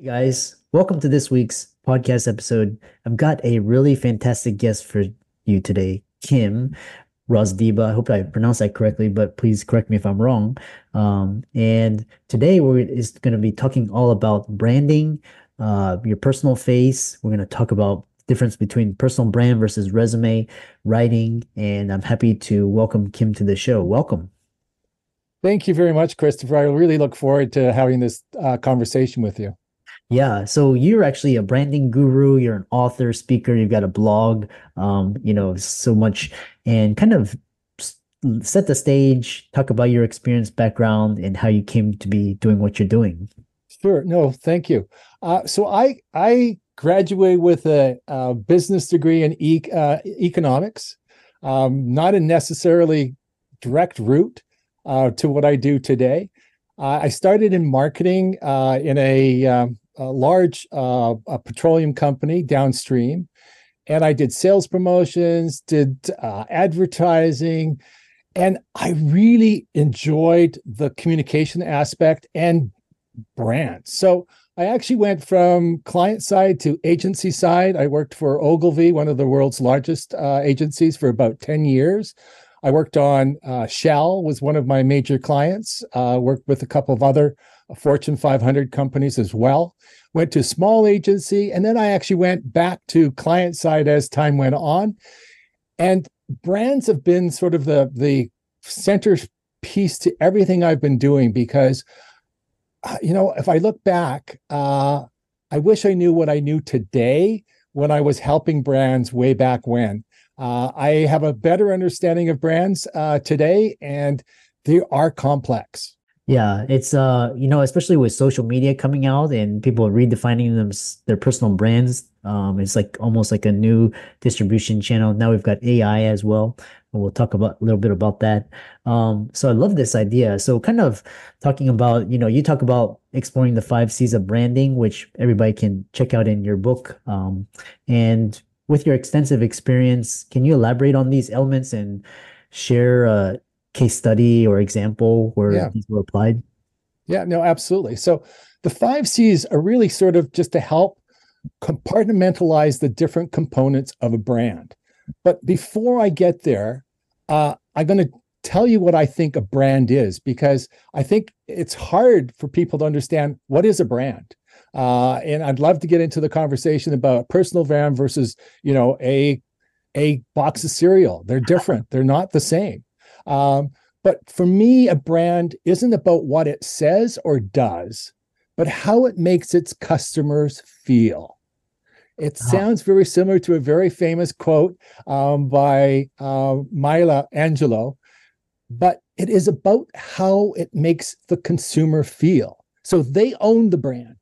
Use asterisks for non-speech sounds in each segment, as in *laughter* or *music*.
Hey guys, welcome to this week's podcast episode. I've got a really fantastic guest for you today, Kim Rozdeba. I hope I pronounced that correctly, but please correct me if I'm wrong. Um, and today we're is going to be talking all about branding, uh, your personal face. We're going to talk about difference between personal brand versus resume writing, and I'm happy to welcome Kim to the show. Welcome. Thank you very much, Christopher. I really look forward to having this uh, conversation with you. Yeah, so you're actually a branding guru, you're an author, speaker, you've got a blog, um, you know, so much and kind of set the stage, talk about your experience, background, and how you came to be doing what you're doing. Sure. No, thank you. Uh, so I I graduated with a, a business degree in e- uh, economics, um, not a necessarily direct route uh, to what I do today. Uh, I started in marketing uh, in a um, a large uh, a petroleum company downstream, and I did sales promotions, did uh, advertising, and I really enjoyed the communication aspect and brand. So I actually went from client side to agency side. I worked for Ogilvy, one of the world's largest uh, agencies, for about ten years. I worked on uh, Shell was one of my major clients. Uh, worked with a couple of other Fortune 500 companies as well. Went to small agency, and then I actually went back to client side as time went on. And brands have been sort of the the center piece to everything I've been doing because, uh, you know, if I look back, uh, I wish I knew what I knew today when I was helping brands way back when. Uh, I have a better understanding of brands uh, today, and they are complex. Yeah, it's uh, you know, especially with social media coming out and people redefining them their personal brands. Um, it's like almost like a new distribution channel. Now we've got AI as well. And we'll talk about a little bit about that. Um, so I love this idea. So kind of talking about, you know, you talk about exploring the five C's of branding, which everybody can check out in your book. Um, and with your extensive experience, can you elaborate on these elements and share uh, case study or example where yeah. these were applied? Yeah, no, absolutely. So the five C's are really sort of just to help compartmentalize the different components of a brand. But before I get there, uh, I'm going to tell you what I think a brand is because I think it's hard for people to understand what is a brand. Uh, and I'd love to get into the conversation about personal brand versus, you know, a a box of cereal. They're different. They're not the same. Um, but for me, a brand isn't about what it says or does, but how it makes its customers feel. It uh-huh. sounds very similar to a very famous quote um, by uh, Maya Angelou, but it is about how it makes the consumer feel. So they own the brand.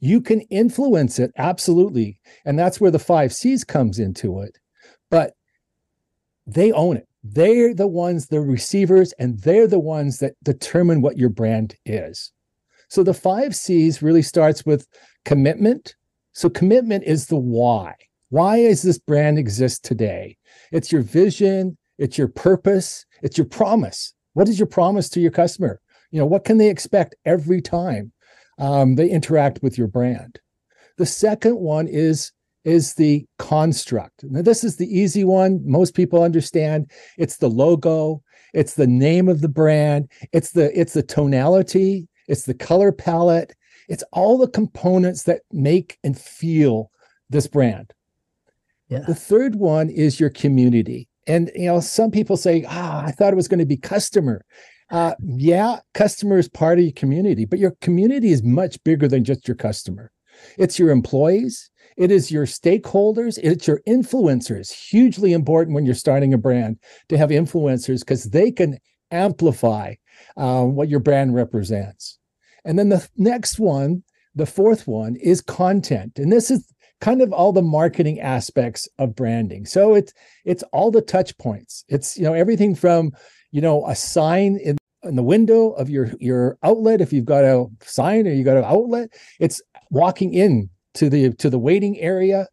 You can influence it, absolutely. And that's where the five C's comes into it. But they own it. They're the ones, the receivers, and they're the ones that determine what your brand is. So the five C's really starts with commitment. So commitment is the why. Why is this brand exist today? It's your vision, it's your purpose, it's your promise. What is your promise to your customer? You know, what can they expect every time um, they interact with your brand? The second one is is the construct. Now, this is the easy one. Most people understand. It's the logo, it's the name of the brand, it's the it's the tonality, it's the color palette, it's all the components that make and feel this brand. Yeah. The third one is your community. And you know, some people say, "Ah, I thought it was going to be customer." Uh, yeah, customer is part of your community, but your community is much bigger than just your customer. It's your employees, it is your stakeholders, it's your influencers. Hugely important when you're starting a brand to have influencers because they can amplify uh, what your brand represents. And then the next one, the fourth one, is content. And this is kind of all the marketing aspects of branding. So it's it's all the touch points. It's you know everything from you know a sign in in the window of your your outlet if you've got a sign or you got an outlet it's walking in to the to the waiting area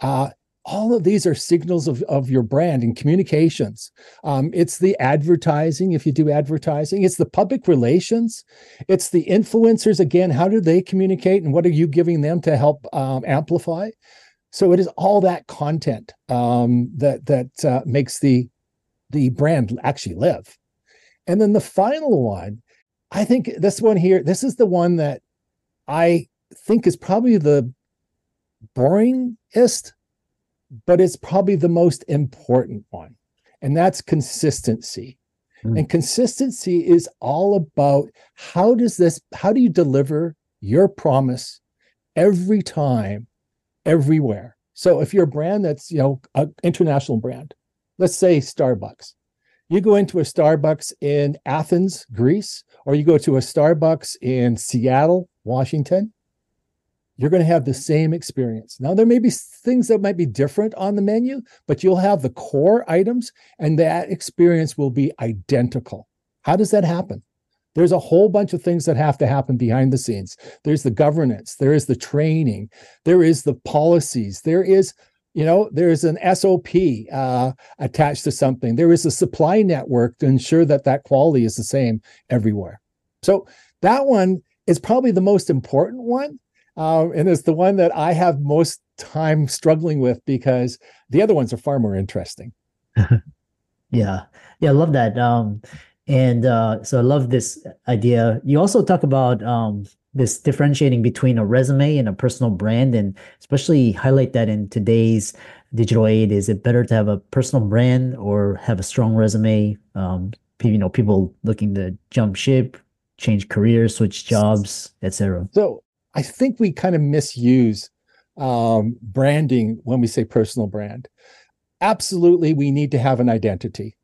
uh, all of these are signals of, of your brand and communications. Um, it's the advertising, if you do advertising, it's the public relations, it's the influencers. Again, how do they communicate and what are you giving them to help um, amplify? So it is all that content um, that that uh, makes the the brand actually live. And then the final one, I think this one here, this is the one that I think is probably the boringest, but it's probably the most important one. And that's consistency. Mm. And consistency is all about how does this, how do you deliver your promise every time, everywhere? So if you're a brand that's, you know, an international brand, let's say Starbucks, you go into a Starbucks in Athens, Greece, or you go to a Starbucks in Seattle, Washington, you're going to have the same experience. Now, there may be things that might be different on the menu, but you'll have the core items and that experience will be identical. How does that happen? There's a whole bunch of things that have to happen behind the scenes. There's the governance, there is the training, there is the policies, there is you know there's an sop uh, attached to something. There is a supply network to ensure that that quality is the same everywhere. So that one is probably the most important one um, and it's the one that i have most time struggling with because the other ones are far more interesting. *laughs* Yeah. Yeah i love that um, and uh, so i love this idea. You also talk about um, this differentiating between a resume and a personal brand and especially highlight that in today's digital age is it better to have a personal brand or have a strong resume? Um, you know people looking to jump ship change careers switch jobs etc so i think we kind of misuse um, branding when we say personal brand. Absolutely we need to have an identity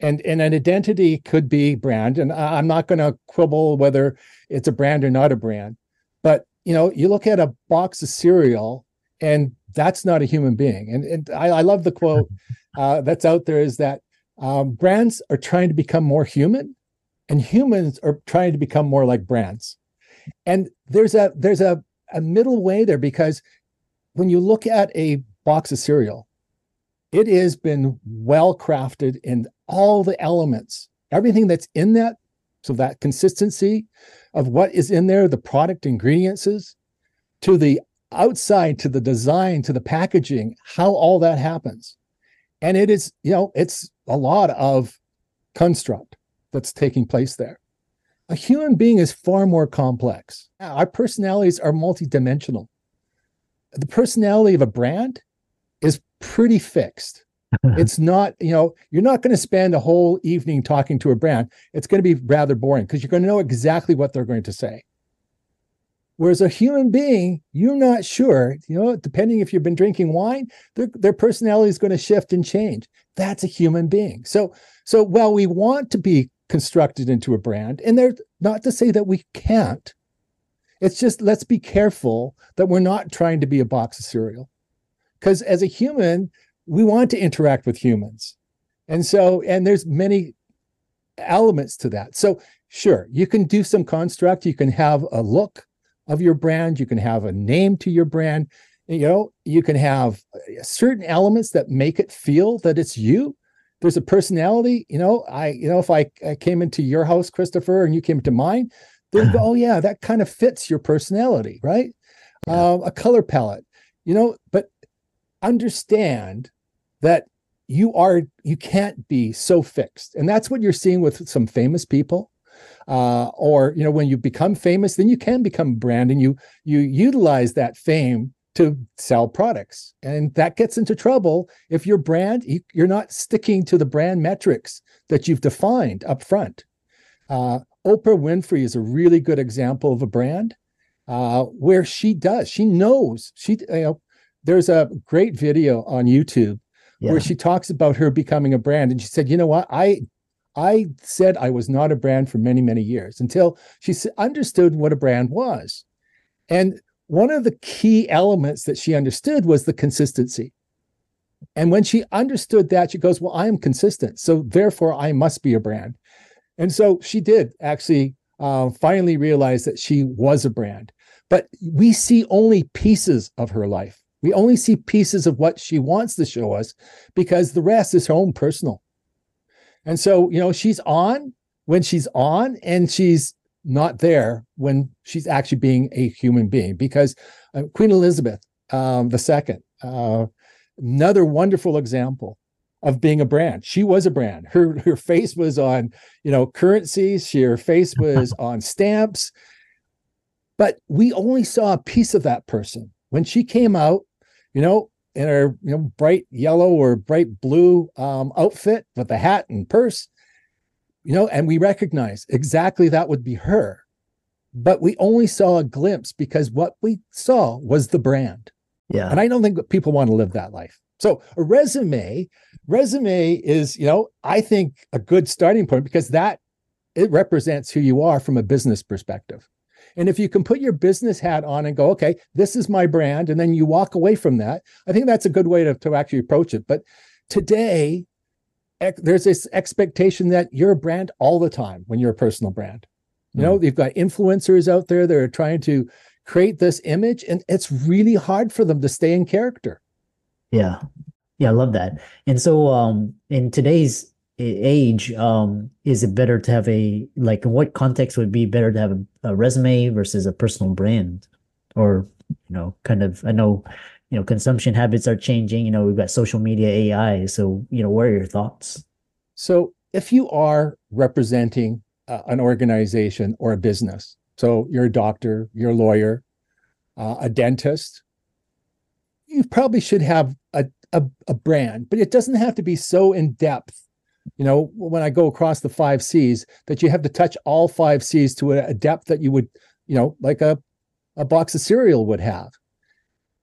and and an identity could be brand and i'm not going to quibble whether it's a brand or not a brand but you know you look at a box of cereal and that's not a human being. And, and I, I love the quote *laughs* uh, that's out there is that um, brands are trying to become more human and humans are trying to become more like brands. And there's a there's a, a middle way there because when you look at a box of cereal it has been well crafted in all the elements, everything that's in that. So that consistency of what is in there, the product ingredients to the outside, to the design, to the packaging, how all that happens. And it is, you know, it's a lot of construct that's taking place there. A human being is far more complex. Our personalities are multidimensional. The personality of a brand is pretty fixed. It's *laughs* not, you know, you're not going to spend a whole evening talking to a brand. It's going to be rather boring because you're going to know exactly what they're going to say. Whereas a human being, you're not sure, you know, depending if you've been drinking wine, their, their personality is going to shift and change. That's a human being. So, so while we want to be constructed into a brand, and they're not to say that we can't, it's just let's be careful that we're not trying to be a box of cereal. Because as a human, we want to interact with humans. And so, and there's many elements to that. So, sure, you can do some construct, you can have a look of your brand, you can have a name to your brand, you know, you can have uh, certain elements that make it feel that it's you. There's a personality, you know, I, you know, if I, I came into your house, Christopher, and you came to mine, then go, *laughs* oh yeah, that kind of fits your personality, right? Yeah. Um, a color palette, you know, but understand that you are you can't be so fixed. And that's what you're seeing with some famous people uh, or you know when you become famous then you can become brand and you you utilize that fame to sell products. And that gets into trouble if your brand you, are not sticking to the brand metrics that you've defined up front. Uh, oprah winfrey is a really good example of a brand uh, where she does she knows she you know there's a great video on youtube yeah. where she talks about her becoming a brand and she said you know what? I i said i was not a brand for many many years until she understood what a brand was. And one of the key elements that she understood was the consistency. And when she understood that she goes well i am consistent so therefore i must be a brand. And so she did actually uh, finally realize that she was a brand. But we see only pieces of her life We only see pieces of what she wants to show us because the rest is her own personal. And so, you know, she's on when she's on and she's not there when she's actually being a human being because uh, Queen Elizabeth um, II, uh, another wonderful example of being a brand. She was a brand. Her her face was on, you know, currencies. She, her face was *laughs* on stamps. But we only saw a piece of that person when she came out, you know, in her you know bright yellow or bright blue um, outfit with the hat and purse, you know, and we recognize exactly that would be her. But we only saw a glimpse because what we saw was the brand. Yeah. And I don't think people want to live that life. So a resume, resume is, you know, I think a good starting point because that it represents who you are from a business perspective. And if you can put your business hat on and go, okay, this is my brand, and then you walk away from that, I think that's a good way to, to actually approach it. But today, there's this expectation that you're a brand all the time when you're a personal brand. You know, mm. you've got influencers out there that are trying to create this image, and it's really hard for them to stay in character. Yeah. Yeah, I love that. And so um in today's age, um, is it better to have a like in what context would be better to have a, a resume versus a personal brand? Or, you know, kind of I know, you know, consumption habits are changing. You know, we've got social media AI. So, you know, what are your thoughts? So if you are representing uh, an organization or a business, so you're a doctor, you're a lawyer, uh, a dentist, you probably should have a, a, a brand, but it doesn't have to be so in depth. You know, when I go across the five C's, that you have to touch all five C's to a, depth that you would, you know, like a, a box of cereal would have.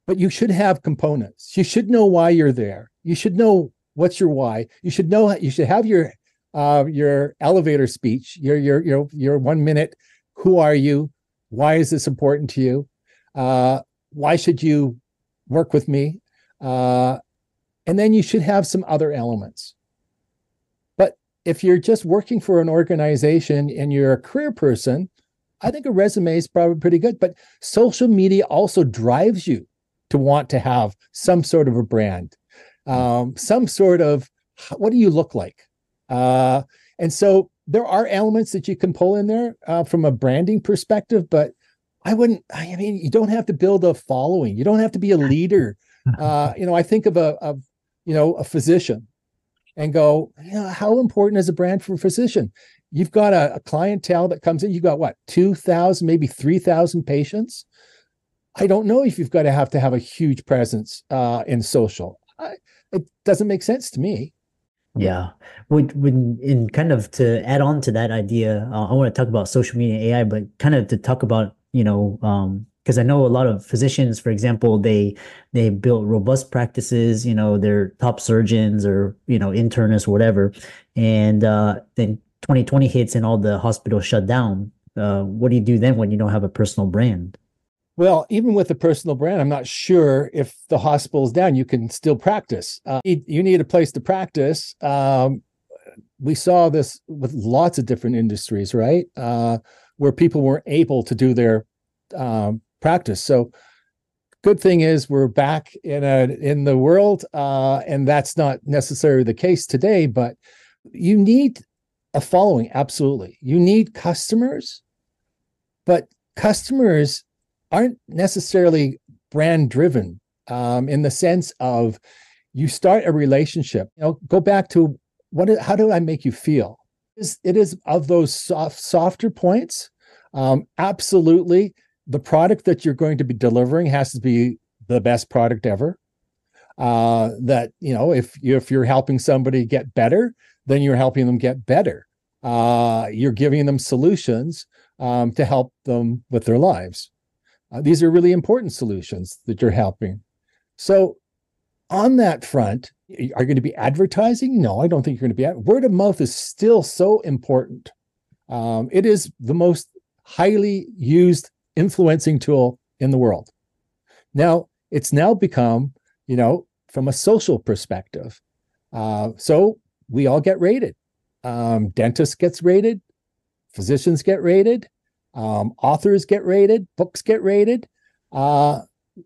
But you should have components. You should know why you're there. You should know what's your why. You should know you should have your uh, your elevator speech, your your your your one minute. Who are you? Why is this important to you? Uh, why should you work with me. Uh, and then you should have some other elements. If you're just working for an organization and you're a career person, I think a resume is probably pretty good. But social media also drives you to want to have some sort of a brand, um, some sort of what do you look like? Uh, and so there are elements that you can pull in there uh, from a branding perspective, but I wouldn't. I mean, you don't have to build a following. You don't have to be a *laughs* leader. Uh, you know, I think of a, a, you know, a physician, and go, how important is a brand for a physician? You've got a, a clientele that comes in. You've got what, two thousand, maybe three thousand patients. I don't know if you've got to have to have a huge presence uh, in social. I, it doesn't make sense to me. Yeah. Would when in kind of to add on to that idea, uh, I want to talk about social media AI, but kind of to talk about you know, um, because I know a lot of physicians, for example, they they built robust practices. You know, they're top surgeons or you know internists whatever, and uh, then 2020 hits and all the hospitals shut down. Uh, what do you do then when you don't have a personal brand? Well, even with a personal brand, I'm not sure if the hospital is down, you can still practice. Uh, you need a place to practice. Um, we saw this with lots of different industries, right? Uh, where people weren't able to do their um, practice. So good thing is we're back in a in the world, uh, and that's not necessarily the case today. But you need a following, absolutely. You need customers, but customers aren't necessarily brand driven um, in the sense of you start a relationship. You know, go back to what? How do I make you feel? It is of those soft, softer points um, absolutely, the product that you're going to be delivering has to be the best product ever. Uh, that you know, if you, if you're helping somebody get better, then you're helping them get better. Uh, you're giving them solutions um, to help them with their lives. Uh, these are really important solutions that you're helping. So, on that front, are you going to be advertising? No, I don't think you're going to be. Ad- Word of mouth is still so important. Um, it is the most highly used influencing tool in the world. Now, it's now become, you know, from a social perspective. Uh, so we all get rated. Um, dentists gets rated, physicians get rated, um, authors get rated, books get rated. Uh,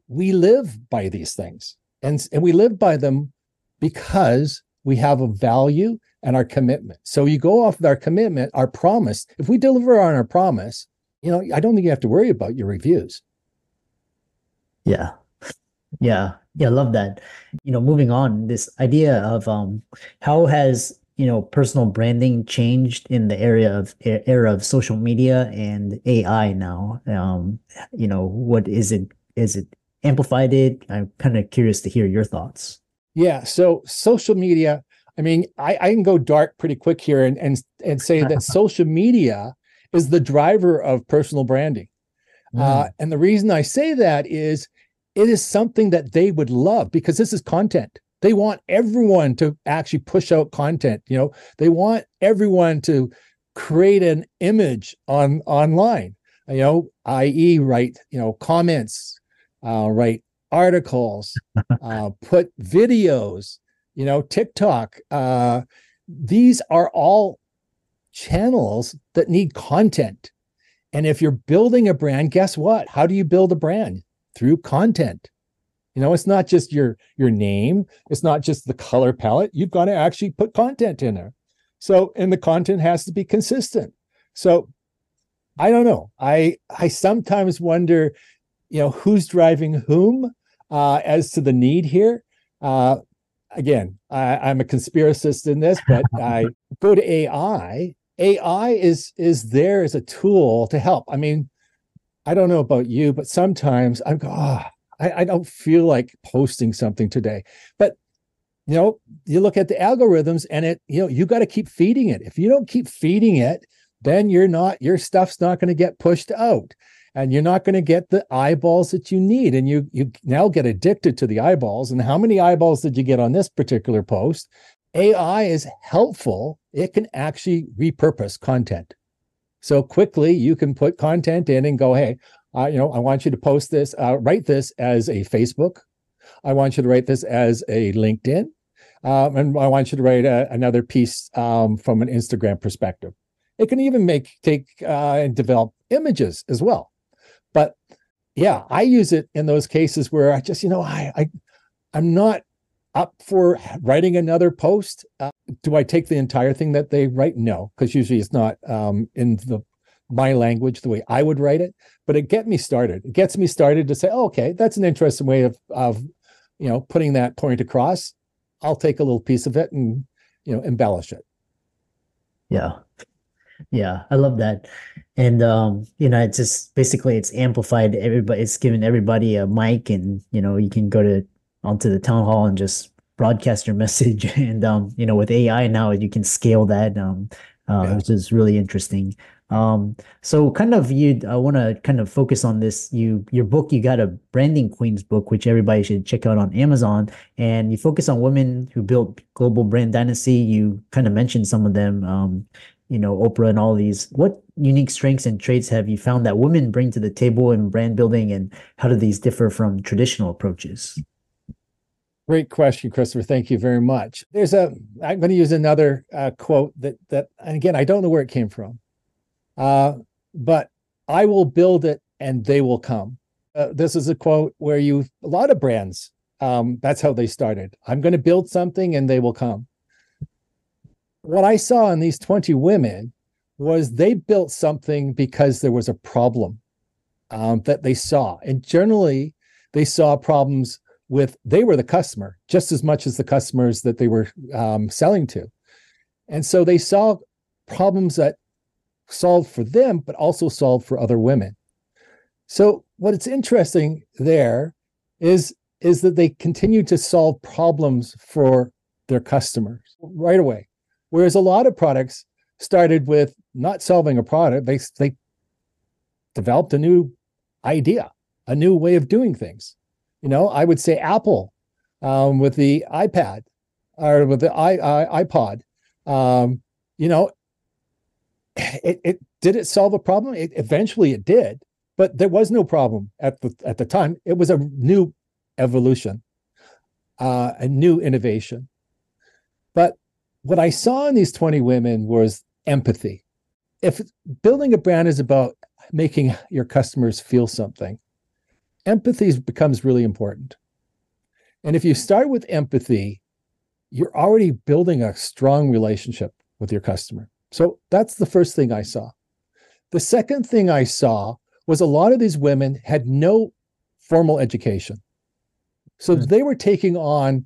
we live by these things and, and we live by them because we have a value and our commitment. So you go off of our commitment, our promise. If we deliver on our promise, you know, I don't think you have to worry about your reviews. Yeah. Yeah. Yeah. Love that. You know, moving on, this idea of um how has you know personal branding changed in the area of era of social media and AI now? Um, you know, what is it is it amplified it? I'm kind of curious to hear your thoughts. Yeah. So social media, I mean, I, I can go dark pretty quick here and and and say that *laughs* social media is the driver of personal branding. Mm. Uh, and the reason I say that is it is something that they would love because this is content. They want everyone to actually push out content. You know, they want everyone to create an image on online. You know, i.e., write you know comments, uh, write articles, *laughs* uh, put videos, you know, TikTok. Uh, these are all channels that need content. And if you're building a brand, guess what? How do you build a brand? Through content. You know, it's not just your your name, it's not just the color palette. You've got to actually put content in there. So, and the content has to be consistent. So, I don't know. I I sometimes wonder you know who's driving whom uh, as to the need here. Uh, again, I, I'm a conspiracist in this, but I go to AI. AI is is there as a tool to help. I mean, I don't know about you, but sometimes I go, oh, I, I don't feel like posting something today. But you know, you look at the algorithms and it, you know, you got to keep feeding it. If you don't keep feeding it, then you're not, your stuff's not going to get pushed out and you're not going to get the eyeballs that you need and you you now get addicted to the eyeballs and how many eyeballs did you get on this particular post ai is helpful it can actually repurpose content. So quickly you can put content in and go hey uh, you know i want you to post this uh, write this as a facebook. I want you to write this as a linkedin. Um, and i want you to write a, another piece um, from an instagram perspective. It can even make take uh, and develop images as well. But yeah, I use it in those cases where I just, you know, I, I I'm not up for writing another post. Uh, do I take the entire thing that they write? No, because usually it's not um, in the my language the way I would write it. But it get me started. It gets me started to say, oh, okay, that's an interesting way of of you know putting that point across. I'll take a little piece of it and you know embellish it. Yeah, yeah, I love that. And um, you know, it's just basically it's amplified everybody it's given everybody a mic and you know, you can go to onto the town hall and just broadcast your *laughs* message and um, you know, with AI now you can scale that um uh, yeah. which is really interesting. Um, so kind of you, I want to kind of focus on this. You, your book, you got a branding queens book, which everybody should check out on Amazon. And you focus on women who built global brand dynasty. You kind of mentioned some of them. Um, you know, Oprah and all these, what unique strengths and traits have you found that women bring to the table in brand building and how do these differ from traditional approaches? Great question, Christopher. Thank you very much. There's a, I'm going to use another uh, quote that, that, and again, I don't know where it came from, uh, but I will build it and they will come. Uh, this is a quote where you, a lot of brands, um, that's how they started. I'm going to build something and they will come what I saw in these 20 women was they built something because there was a problem um, that they saw. And generally, they saw problems with, they were the customer just as much as the customers that they were um, selling to. And so they saw problems that solved for them, but also solved for other women. So what it's interesting there is, is that they continue to solve problems for their customers right away. Whereas a lot of products started with not solving a product, they, they developed a new idea, a new way of doing things. You know, I would say Apple um, with the iPad or with the I, I, iPod. Um, you know, it, it did it solve a problem? It, eventually, it did, but there was no problem at the at the time. It was a new evolution, uh, a new innovation. But what I saw in these 20 women was empathy. If building a brand is about making your customers feel something, empathy becomes really important. And if you start with empathy, you're already building a strong relationship with your customer. So that's the first thing I saw. The second thing I saw was a lot of these women had no formal education. So mm. they were taking on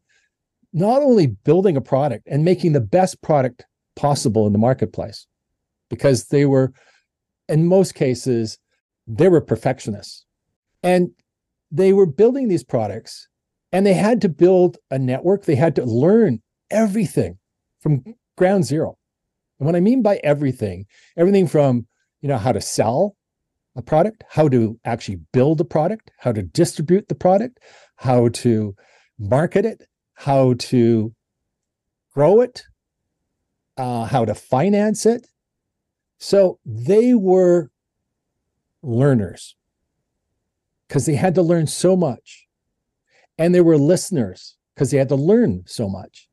not only building a product and making the best product possible in the marketplace, because they were, in most cases, they were perfectionists. And they were building these products and they had to build a network. They had to learn everything from ground zero. And what I mean by everything, everything from, you know, how to sell a product, how to actually build a product, how to distribute the product, how to market it, how to grow it, uh, how to finance it. So they were learners because they had to learn so much. And they were listeners because they had to learn so much.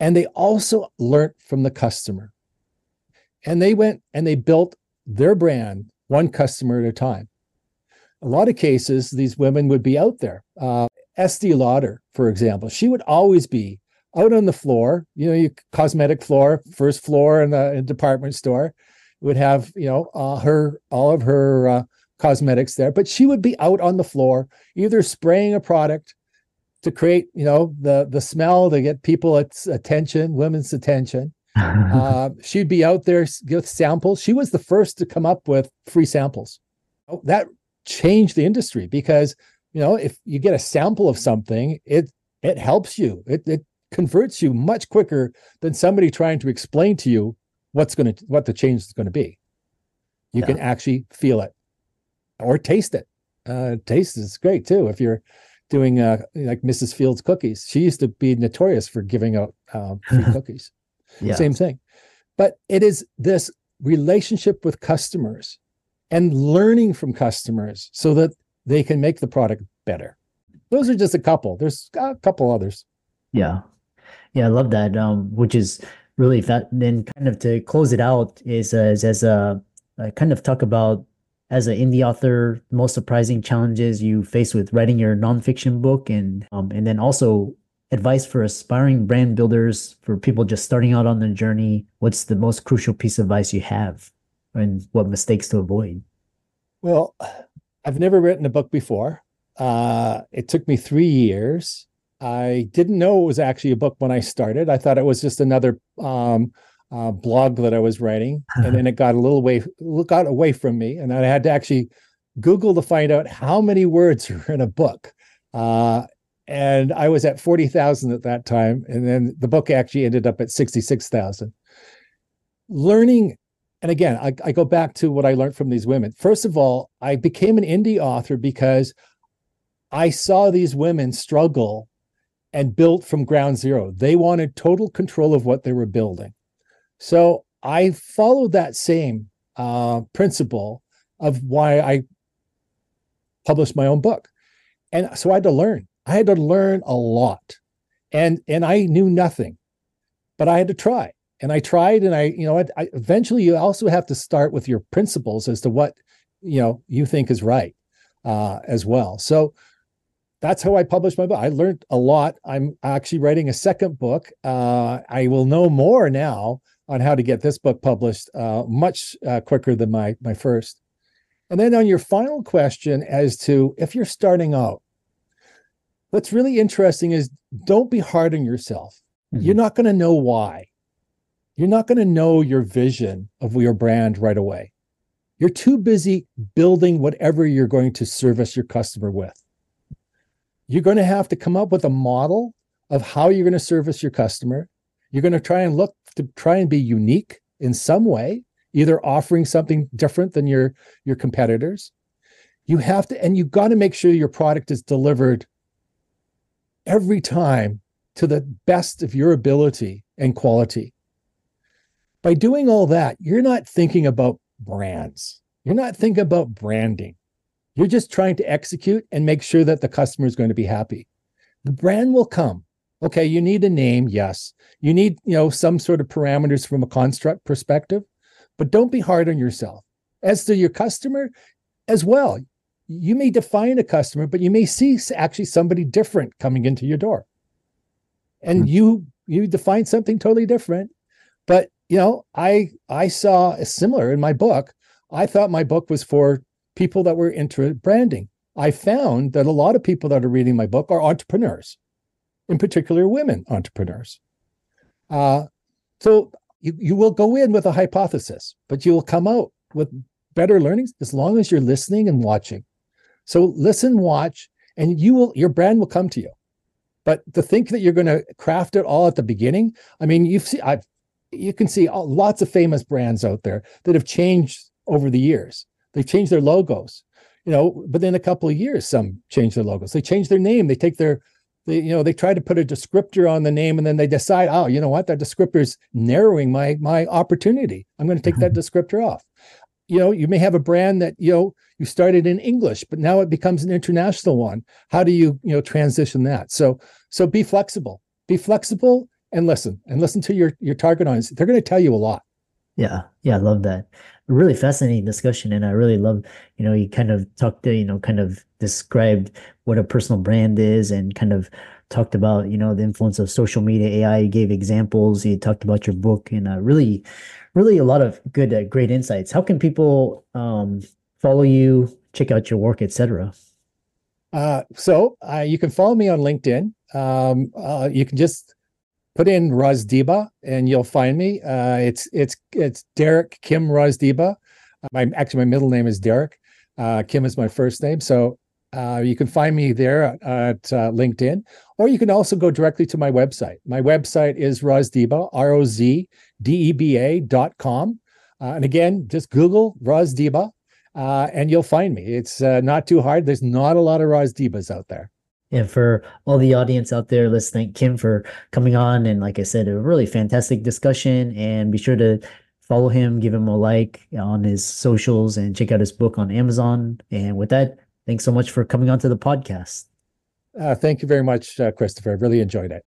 And they also learned from the customer. And they went and they built their brand one customer at a time. A lot of cases, these women would be out there. Uh, Estee Lauder, for example, she would always be out on the floor, you know, your cosmetic floor, first floor in the in department store, would have, you know, uh, her all of her uh, cosmetics there, but she would be out on the floor, either spraying a product to create, you know, the the smell to get people its attention, women's attention. *laughs* uh, she'd be out there with samples. She was the first to come up with free samples. Oh, that changed the industry because you know if you get a sample of something, it it helps you. It it converts you much quicker than somebody trying to explain to you what's going to what the change is going to be. You yeah. can actually feel it or taste it. Uh, taste is great too. If you're doing uh, like Mrs. Fields cookies, she used to be notorious for giving out uh, *laughs* free cookies. Yeah. Same thing. But it is this relationship with customers and learning from customers so that they can make the product better. Those are just a couple. There's a couple others. Yeah. Yeah, I love that. Um, which is really that then kind of to close it out is uh, is as a I kind of talk about as an indie author, most surprising challenges you face with writing your nonfiction book, and um, and then also advice for aspiring brand builders for people just starting out on their journey. What's the most crucial piece of advice you have, and what mistakes to avoid? Well, I've never written a book before. Uh, it took me three years. I didn't know it was actually a book when I started. I thought it was just another um, uh, blog that I was writing, *laughs* and then it got a little way got away from me, and I had to actually Google to find out how many words *laughs* are in a book. Uh, and I was at forty thousand at that time, and then the book actually ended up at sixty six thousand. Learning, and again, I, I go back to what I learned from these women. First of all, I became an indie author because I saw these women struggle and built from ground zero. They wanted total control of what they were building. So I followed that same uh, principle of why I published my own book. And so I had to learn. I had to learn a lot. And and I knew nothing, but I had to try. And I tried and I, you know, I, I eventually you also have to start with your principles as to what, you know, you think is right uh, as well. So that's how I published my book. I learned a lot. I'm actually writing a second book. Uh, I will know more now on how to get this book published uh, much uh, quicker than my my first. And then on your final question as to if you're starting out, what's really interesting is don't be hard on yourself. Mm-hmm. You're not going to know why. You're not going to know your vision of your brand right away. You're too busy building whatever you're going to service your customer with. You're going to have to come up with a model of how you're going to service your customer. You're going to try and look to try and be unique in some way, either offering something different than your your competitors. You have to, and you got to make sure your product is delivered every time to the best of your ability and quality. By doing all that, you're not thinking about brands. You're not thinking about branding. You're just trying to execute and make sure that the customer is going to be happy. The brand will come okay you need a name yes you need you know some sort of parameters from a construct perspective but don't be hard on yourself as to your customer as well you may define a customer, but you may see actually somebody different coming into your door. And mm-hmm. you you define something totally different. But you know, I I saw a similar in my book. I thought my book was for people that were into branding. I found that a lot of people that are reading my book are entrepreneurs, in particular women entrepreneurs. Uh, so you, you will go in with a hypothesis, but you will come out with better learnings as long as you're listening and watching. So listen, watch, and you will your brand will come to you. But to think that you're going to craft it all at the beginning, I mean, you've seen I've you can see lots of famous brands out there that have changed over the years. They've changed their logos, you know, but in a couple of years, some change their logos. They change their name. They take their, they, you know, they try to put a descriptor on the name, and then they decide, oh, you know what, that descriptor is narrowing my my opportunity. I'm going to take that mm-hmm. descriptor off. You know, you may have a brand that you know you started in English, but now it becomes an international one. How do you you know transition that? So so be flexible. Be flexible and listen and listen to your your target audience. They're going to tell you a lot. Yeah, yeah, I love that. Really fascinating discussion, and I really love you know you kind of talked to you know kind of described what a personal brand is, and kind of talked about you know the influence of social media, AI. You gave examples. You talked about your book, and uh, really, really a lot of good, uh, great insights. How can people um, follow you, check out your work, etc.? Uh, so uh, you can follow me on LinkedIn. Um, uh, you can just put in Rozdeba and you'll find me. Uh, it's it's it's Derrick Kim Rozdeba. Uh, my actually my middle name is Derrick. Uh, Kim is my first name, so uh, you can find me there at, uh, LinkedIn, or you can also go directly to my website. My website is Rozdeba, R O Z D E B A dot com. Uh, and again, just Google Rozdeba, and you'll find me. It's not too hard. There's not a lot of Rozdebas out there. And for all the audience out there, let's thank Kim for coming on. And like I said, a really fantastic discussion. And be sure to follow him, give him a like on his socials, and check out his book on Amazon. And with that, thanks so much for coming on to the podcast. Uh, thank you very much, uh, Christopher. I really enjoyed it.